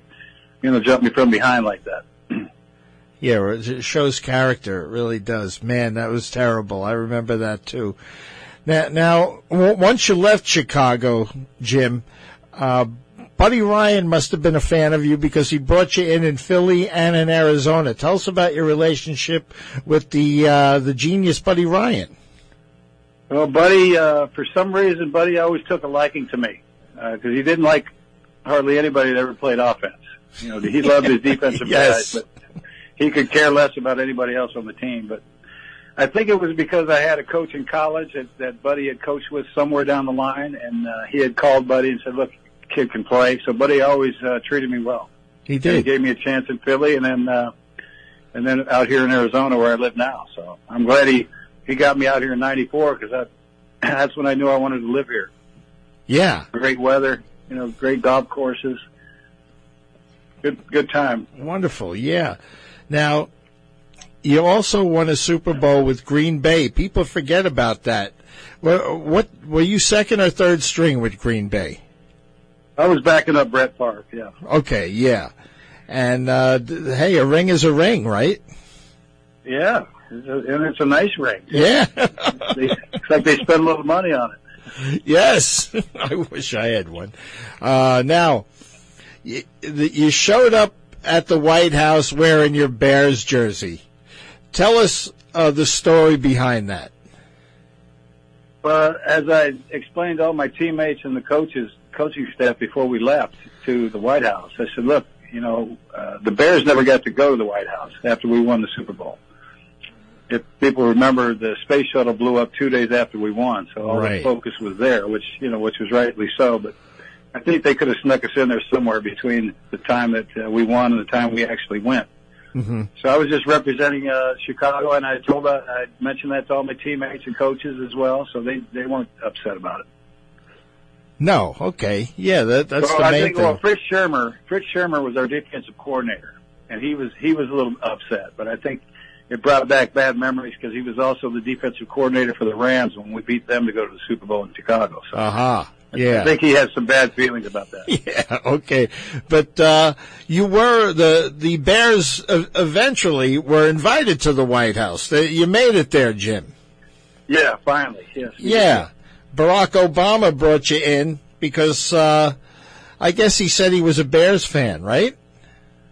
you know, jump me from behind like that. (clears throat) Yeah, it shows character. It really does. Man, that was terrible. I remember that too. Now, now w- once you left Chicago, Jim, uh, Buddy Ryan must have been a fan of you because he brought you in in Philly and in Arizona. Tell us about your relationship with the uh, the genius Buddy Ryan. Well, Buddy, uh, for some reason, Buddy always took a liking to me because he didn't like hardly anybody that ever played offense. You know, he loved his (laughs) defensive Yes. guys, but he could care less about anybody else on the team. But I think it was because I had a coach in college that, that Buddy had coached with somewhere down the line, and uh, he had called Buddy and said, "Look, kid can play." So Buddy always uh, treated me well. He He did. gave me a chance in Philly, and then uh, and then out here in Arizona where I live now. So I'm glad he he got me out here in '94 because that (clears throat) that's when I knew I wanted to live here. Yeah, Great weather, you know, great golf courses. Good good time. wonderful. Yeah. Now, you also won a Super Bowl with Green Bay. People forget about that. What, what were you second or third string with Green Bay? I was backing up Brett Favre. Yeah. Okay, yeah. And uh, d- hey, a ring is a ring, right? Yeah, and it's a nice ring. Yeah. (laughs) It's like they spend a little money on it. yes. (laughs) I wish I had one. Uh, now, you, you showed up at the White House wearing your Bears jersey. Tell us uh, the story behind that. Well, as I explained to all my teammates and the coaches, coaching staff before we left to the White House, I said, look, you know, uh, the Bears never got to go to the White House after we won the Super Bowl. If people remember, the space shuttle blew up two days after we won, so all Right. the focus was there, which you know, which was rightly so. But I think they could have snuck us in there somewhere between the time that uh, we won and the time we actually went. Hmm So I was just representing uh, Chicago, and I told that I mentioned that to all my teammates and coaches as well, so they they weren't upset about it. No, okay, yeah, that, that's so the I main think thing. well, Fritz Shurmur, Fritz Shurmur was our defensive coordinator, and he was he was a little upset, but I think it brought back bad memories because he was also the defensive coordinator for the Rams when we beat them to go to the Super Bowl in Chicago. So Aha, I yeah. I think he has some bad feelings about that. (laughs) Yeah, okay. But uh, you were the the Bears eventually were invited to the White House. You made it there, Jim. yeah, finally, yes. Yeah. Barack Obama brought you in because uh, I guess he said he was a Bears fan, right?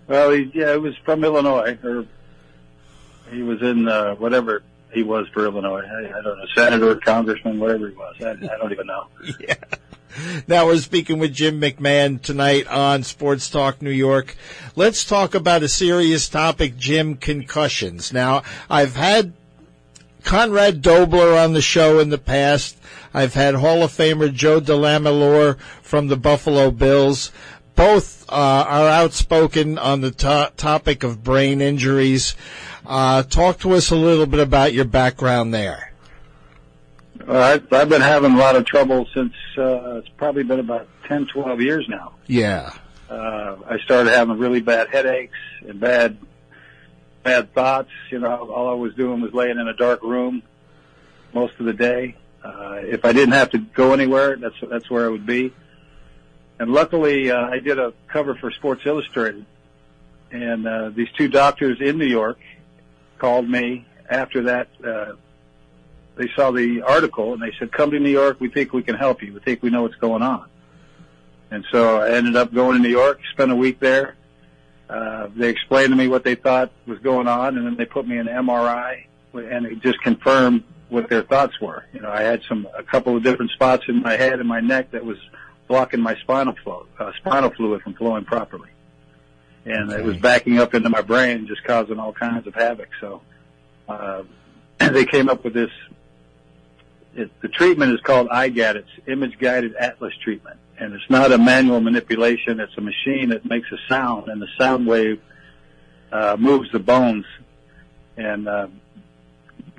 Well, he, yeah, he was from Illinois, or he was in uh, whatever he was for Illinois. I, I don't know, senator, congressman, whatever he was. I, I don't even know. (laughs) Now we're speaking with Jim McMahon tonight on Sports Talk New York. Let's talk about a serious topic, Jim, concussions. Now, I've had Conrad Dobler on the show in the past. I've had Hall of Famer Joe DeLamielleure from the Buffalo Bills. Both uh, are outspoken on the to- topic of brain injuries. Uh, talk to us a little bit about your background there. I've, I've been having a lot of trouble since uh, it's probably been about ten, twelve years now. Yeah. Uh, I started having really bad headaches and bad, bad thoughts. You know, all I was doing was laying in a dark room most of the day. Uh, if I didn't have to go anywhere, that's that's where I would be. And luckily, uh, I did a cover for Sports Illustrated and uh, these two doctors in New York called me after that. Uh, they saw the article and they said, "Come to New York. We think we can help you. We think we know what's going on." And so I ended up going to New York, spent a week there. Uh, they explained to me what they thought was going on, and then they put me in an MRI, and it just confirmed what their thoughts were. You know, I had some a couple of different spots in my head and my neck that was blocking my spinal flow, uh, spinal fluid from flowing properly, and okay. it was backing up into my brain, just causing all kinds of havoc. So uh, (clears throat) they came up with this. It, the treatment is called IGAT. It's image guided atlas treatment, and it's not a manual manipulation. It's a machine that makes a sound, and the sound wave uh, moves the bones and uh,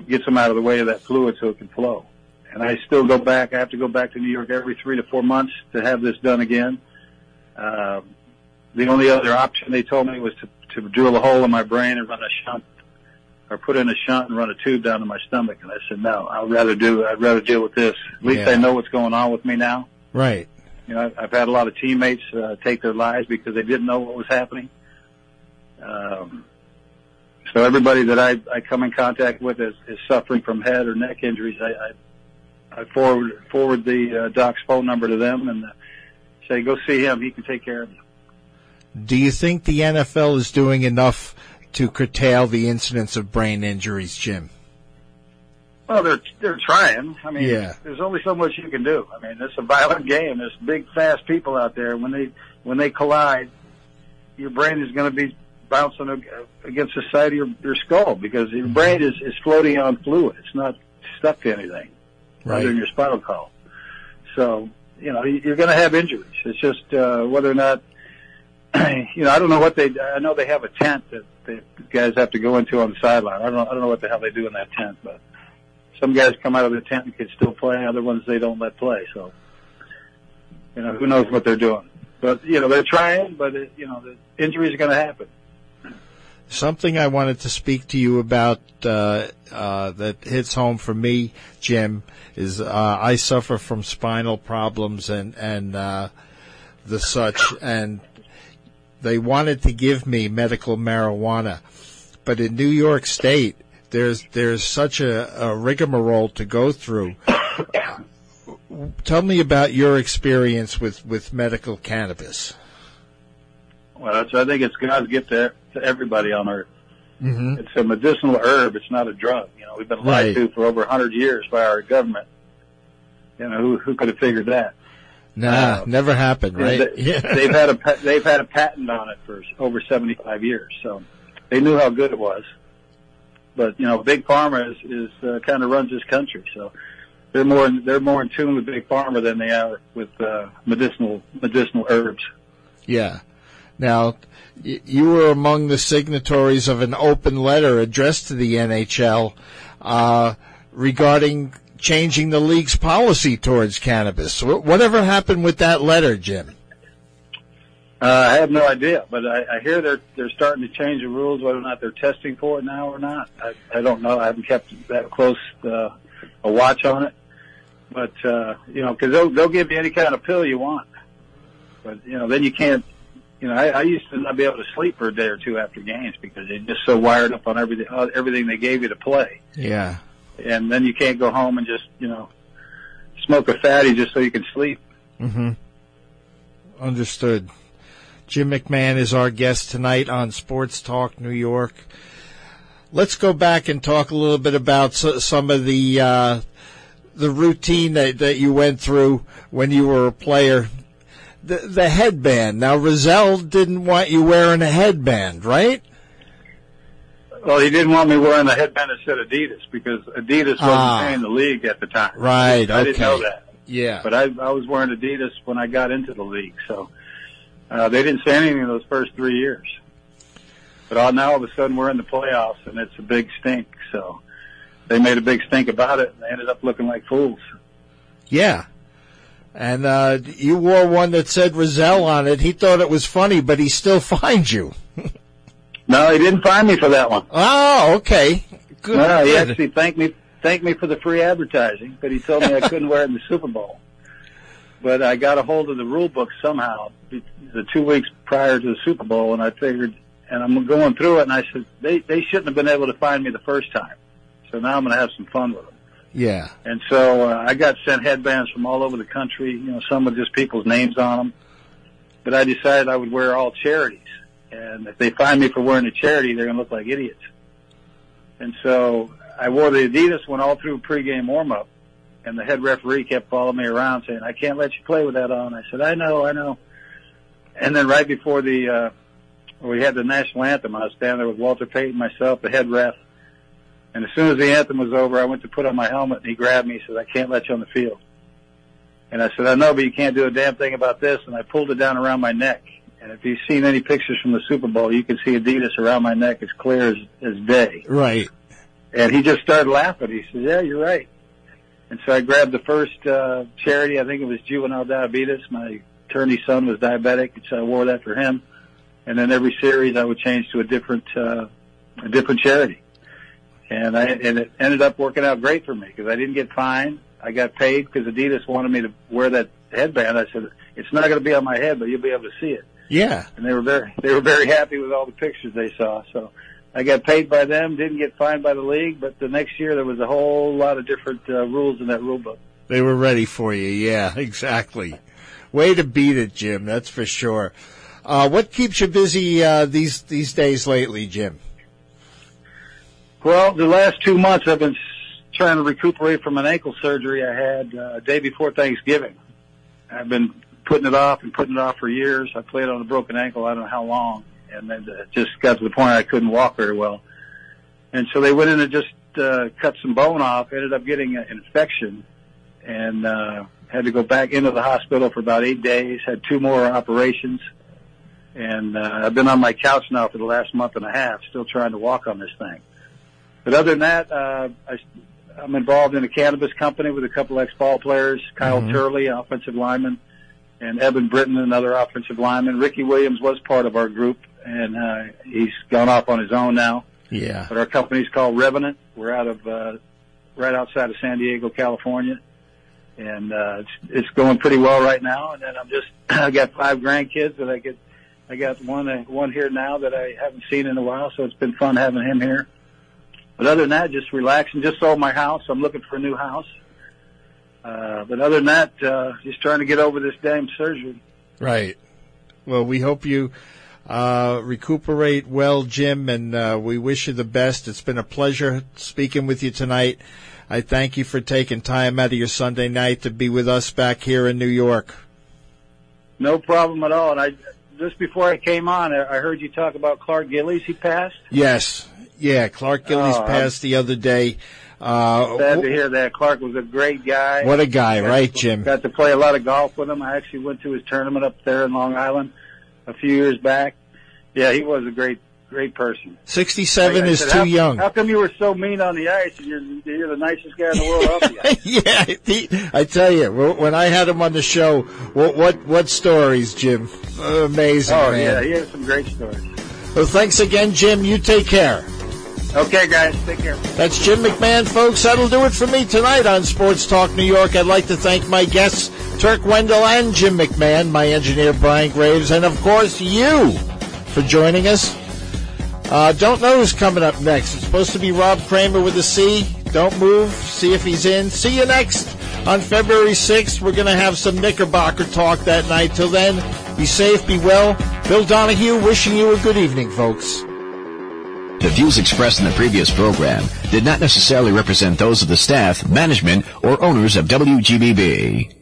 gets them out of the way of that fluid so it can flow. And I still go back. I have to go back to New York every three to four months to have this done again. Uh, the only other option they told me was to, to drill a hole in my brain and run a shunt or put in a shunt and run a tube down to my stomach. And I said, no, I'd rather do, I'd rather deal with this. At least yeah. I know what's going on with me now. Right. You know, I've had a lot of teammates uh, take their lives because they didn't know what was happening. Um, so everybody that I, I come in contact with is, is suffering from head or neck injuries. I, I, I forward forward the uh, doc's phone number to them and uh, say, go see him. He can take care of you. Do you think the NFL is doing enough to curtail the incidence of brain injuries, Jim? Well, they're they're trying. I mean, yeah. there's only so much you can do. I mean, it's a violent game. There's big, fast people out there. When they when they collide, your brain is going to be bouncing against the side of your, your skull because your mm-hmm. brain is, is floating on fluid. It's not stuck to anything right. other than your spinal column. So, you know, you're going to have injuries. It's just uh, whether or not, (clears throat) you know, I don't know what they. I know they have a tent that the guys have to go into on the sideline. I don't. I don't know what the hell they do in that tent, but some guys come out of the tent and can still play. Other ones they don't let play. So, you know, who knows what they're doing? But you know, they're trying. But it, you know, the injuries are going to happen. Something I wanted to speak to you about uh, uh, that hits home for me, Jim, is uh, I suffer from spinal problems and and uh, the such, and they wanted to give me medical marijuana, but in New York State, there's there's such a, a rigmarole to go through. Tell me about your experience with, with medical cannabis. Well, I think it's God's gift to, get to everybody on earth. Mm-hmm. It's a medicinal herb. It's not a drug. You know, we've been lied right. to for over a hundred years by our government. You know, who who could have figured that? Nah, uh, never happened, right? They, (laughs) yeah. they've had a they've had a patent on it for over seventy five years, so they knew how good it was. But you know, big pharma is is uh, kind of runs this country, so they're more they're more in tune with big pharma than they are with uh, medicinal medicinal herbs. Yeah. Now, you were among the signatories of an open letter addressed to the NHL uh, regarding changing the league's policy towards cannabis. Whatever happened with that letter, Jim? Uh, I have no idea, but I, I hear they're they're starting to change the rules, whether or not they're testing for it now or not. I, I don't know. I haven't kept that close uh, a watch on it, but uh, you know, because they'll they'll give you any kind of pill you want, but you know, then you can't you know, I, I used to not be able to sleep for a day or two after games because they're just so wired up on everything, uh, everything they gave you to play. Yeah. And then you can't go home and just, you know, smoke a fatty just so you can sleep. Mm-hmm. Understood. Jim McMahon is our guest tonight on Sports Talk New York. Let's go back and talk a little bit about some of the uh, the routine that, that you went through when you were a player the, the headband. Now, Rozelle didn't want you wearing a headband, right? Well, he didn't want me wearing the headband that said Adidas because Adidas wasn't ah, paying the league at the time. Right. I okay. didn't know that. Yeah. But I, I was wearing Adidas when I got into the league, so uh, they didn't say anything in those first three years. But all, now all of a sudden we're in the playoffs and it's a big stink. So they made a big stink about it and they ended up looking like fools. Yeah. And uh, you wore one that said Rozelle on it. He thought it was funny, but he still (laughs) fined you. (laughs) no, he didn't find me for that one. Oh, okay. Good. No, he actually thanked me thanked me for the free advertising, but he told me I (laughs) couldn't wear it in the Super Bowl. But I got a hold of the rule book somehow the two weeks prior to the Super Bowl, and I figured and I'm going through it, and I said they they shouldn't have been able to find me the first time, so now I'm going to have some fun with them. Yeah. And so uh, I got sent headbands from all over the country. You know, some with just people's names on them. But I decided I would wear all charities, and if they find me for wearing a charity, they're going to look like idiots. And so I wore the Adidas one all through pregame warm up, and the head referee kept following me around saying, "I can't let you play with that on." I said, "I know, I know." And then right before the uh, we had the national anthem, I was standing there with Walter Payton, myself, the head ref, and as soon as the anthem was over, I went to put on my helmet, and he grabbed me. He said, "I can't let you on the field." And I said, "I know, but you can't do a damn thing about this." And I pulled it down around my neck. And if you've seen any pictures from the Super Bowl, you can see Adidas around my neck as clear as, as day. Right. And he just started laughing. He said, "Yeah, you're right." And so I grabbed the first uh, charity. I think it was juvenile diabetes. My attorney's son was diabetic, and so I wore that for him. And then every series, I would change to a different uh, a different charity. And I and it ended up working out great for me because I didn't get fined. I got paid because Adidas wanted me to wear that headband. I said, "It's not going to be on my head, but you'll be able to see it." Yeah. And they were very they were very happy with all the pictures they saw. So I got paid by them, didn't get fined by the league, but the next year there was a whole lot of different uh, rules in that rule book. They were ready for you. Yeah, (laughs) exactly. Way to beat it, Jim. That's for sure. Uh, what keeps you busy uh, these these days lately, Jim? Well, the last two months I've been trying to recuperate from an ankle surgery I had uh, day before Thanksgiving. I've been putting it off and putting it off for years. I played on a broken ankle. I don't know how long, and then it just got to the point I couldn't walk very well. And so they went in and just uh, cut some bone off. Ended up getting an infection, and uh, had to go back into the hospital for about eight days. Had two more operations, and uh, I've been on my couch now for the last month and a half, still trying to walk on this thing. But other than that, uh, I, I'm involved in a cannabis company with a couple ex-ball players, Kyle Mhm. Turley, offensive lineman, and Eben Britton, another offensive lineman. Ricky Williams was part of our group, and uh, he's gone off on his own now. Yeah. But our company's called Revenant. We're out of uh, right outside of San Diego, California, and uh, it's it's going pretty well right now. And then I'm just (clears throat) I got five grandkids that I get. I got one uh, one here now that I haven't seen in a while, so it's been fun having him here. But other than that, just relaxing. Just sold my house. I'm looking for a new house. Uh, but other than that, uh, just trying to get over this damn surgery. Right. Well, we hope you uh, recuperate well, Jim, and uh, we wish you the best. It's been a pleasure speaking with you tonight. I thank you for taking time out of your Sunday night to be with us back here in New York. No problem at all. And I just before I came on, I heard you talk about Clark Gillies. He passed. Yes. Yeah, Clark Gillies Oh, I'm- passed the other day. Uh, Sad to hear that. Clark was a great guy. what a guy, Got right, to- Jim? Got to play a lot of golf with him. I actually went to his tournament up there in Long Island a few years back. Yeah, he was a great, great person. 67 I- I is said, too how, young. How come you were so mean on the ice? And you're, you're the nicest guy in the world off the ice. yeah, he, I tell you, when I had him on the show, what what, what stories, Jim? Amazing, Oh man. yeah, he has some great stories. Well, thanks again, Jim. You take care. Okay, guys, take care. That's Jim McMahon, folks. That'll do it for me tonight on Sports Talk New York. I'd like to thank my guests, Turk Wendell and Jim McMahon, my engineer Brian Graves, and of course you for joining us. Uh, don't know who's coming up next. It's supposed to be Rob Kramer with a C. Don't move. See if he's in. See you next on February 6th. We're going to have some Knickerbocker talk that night. Till then, be safe, be well. Bill Donahue wishing you a good evening, folks. The views expressed in the previous program did not necessarily represent those of the staff, management, or owners of WGBB.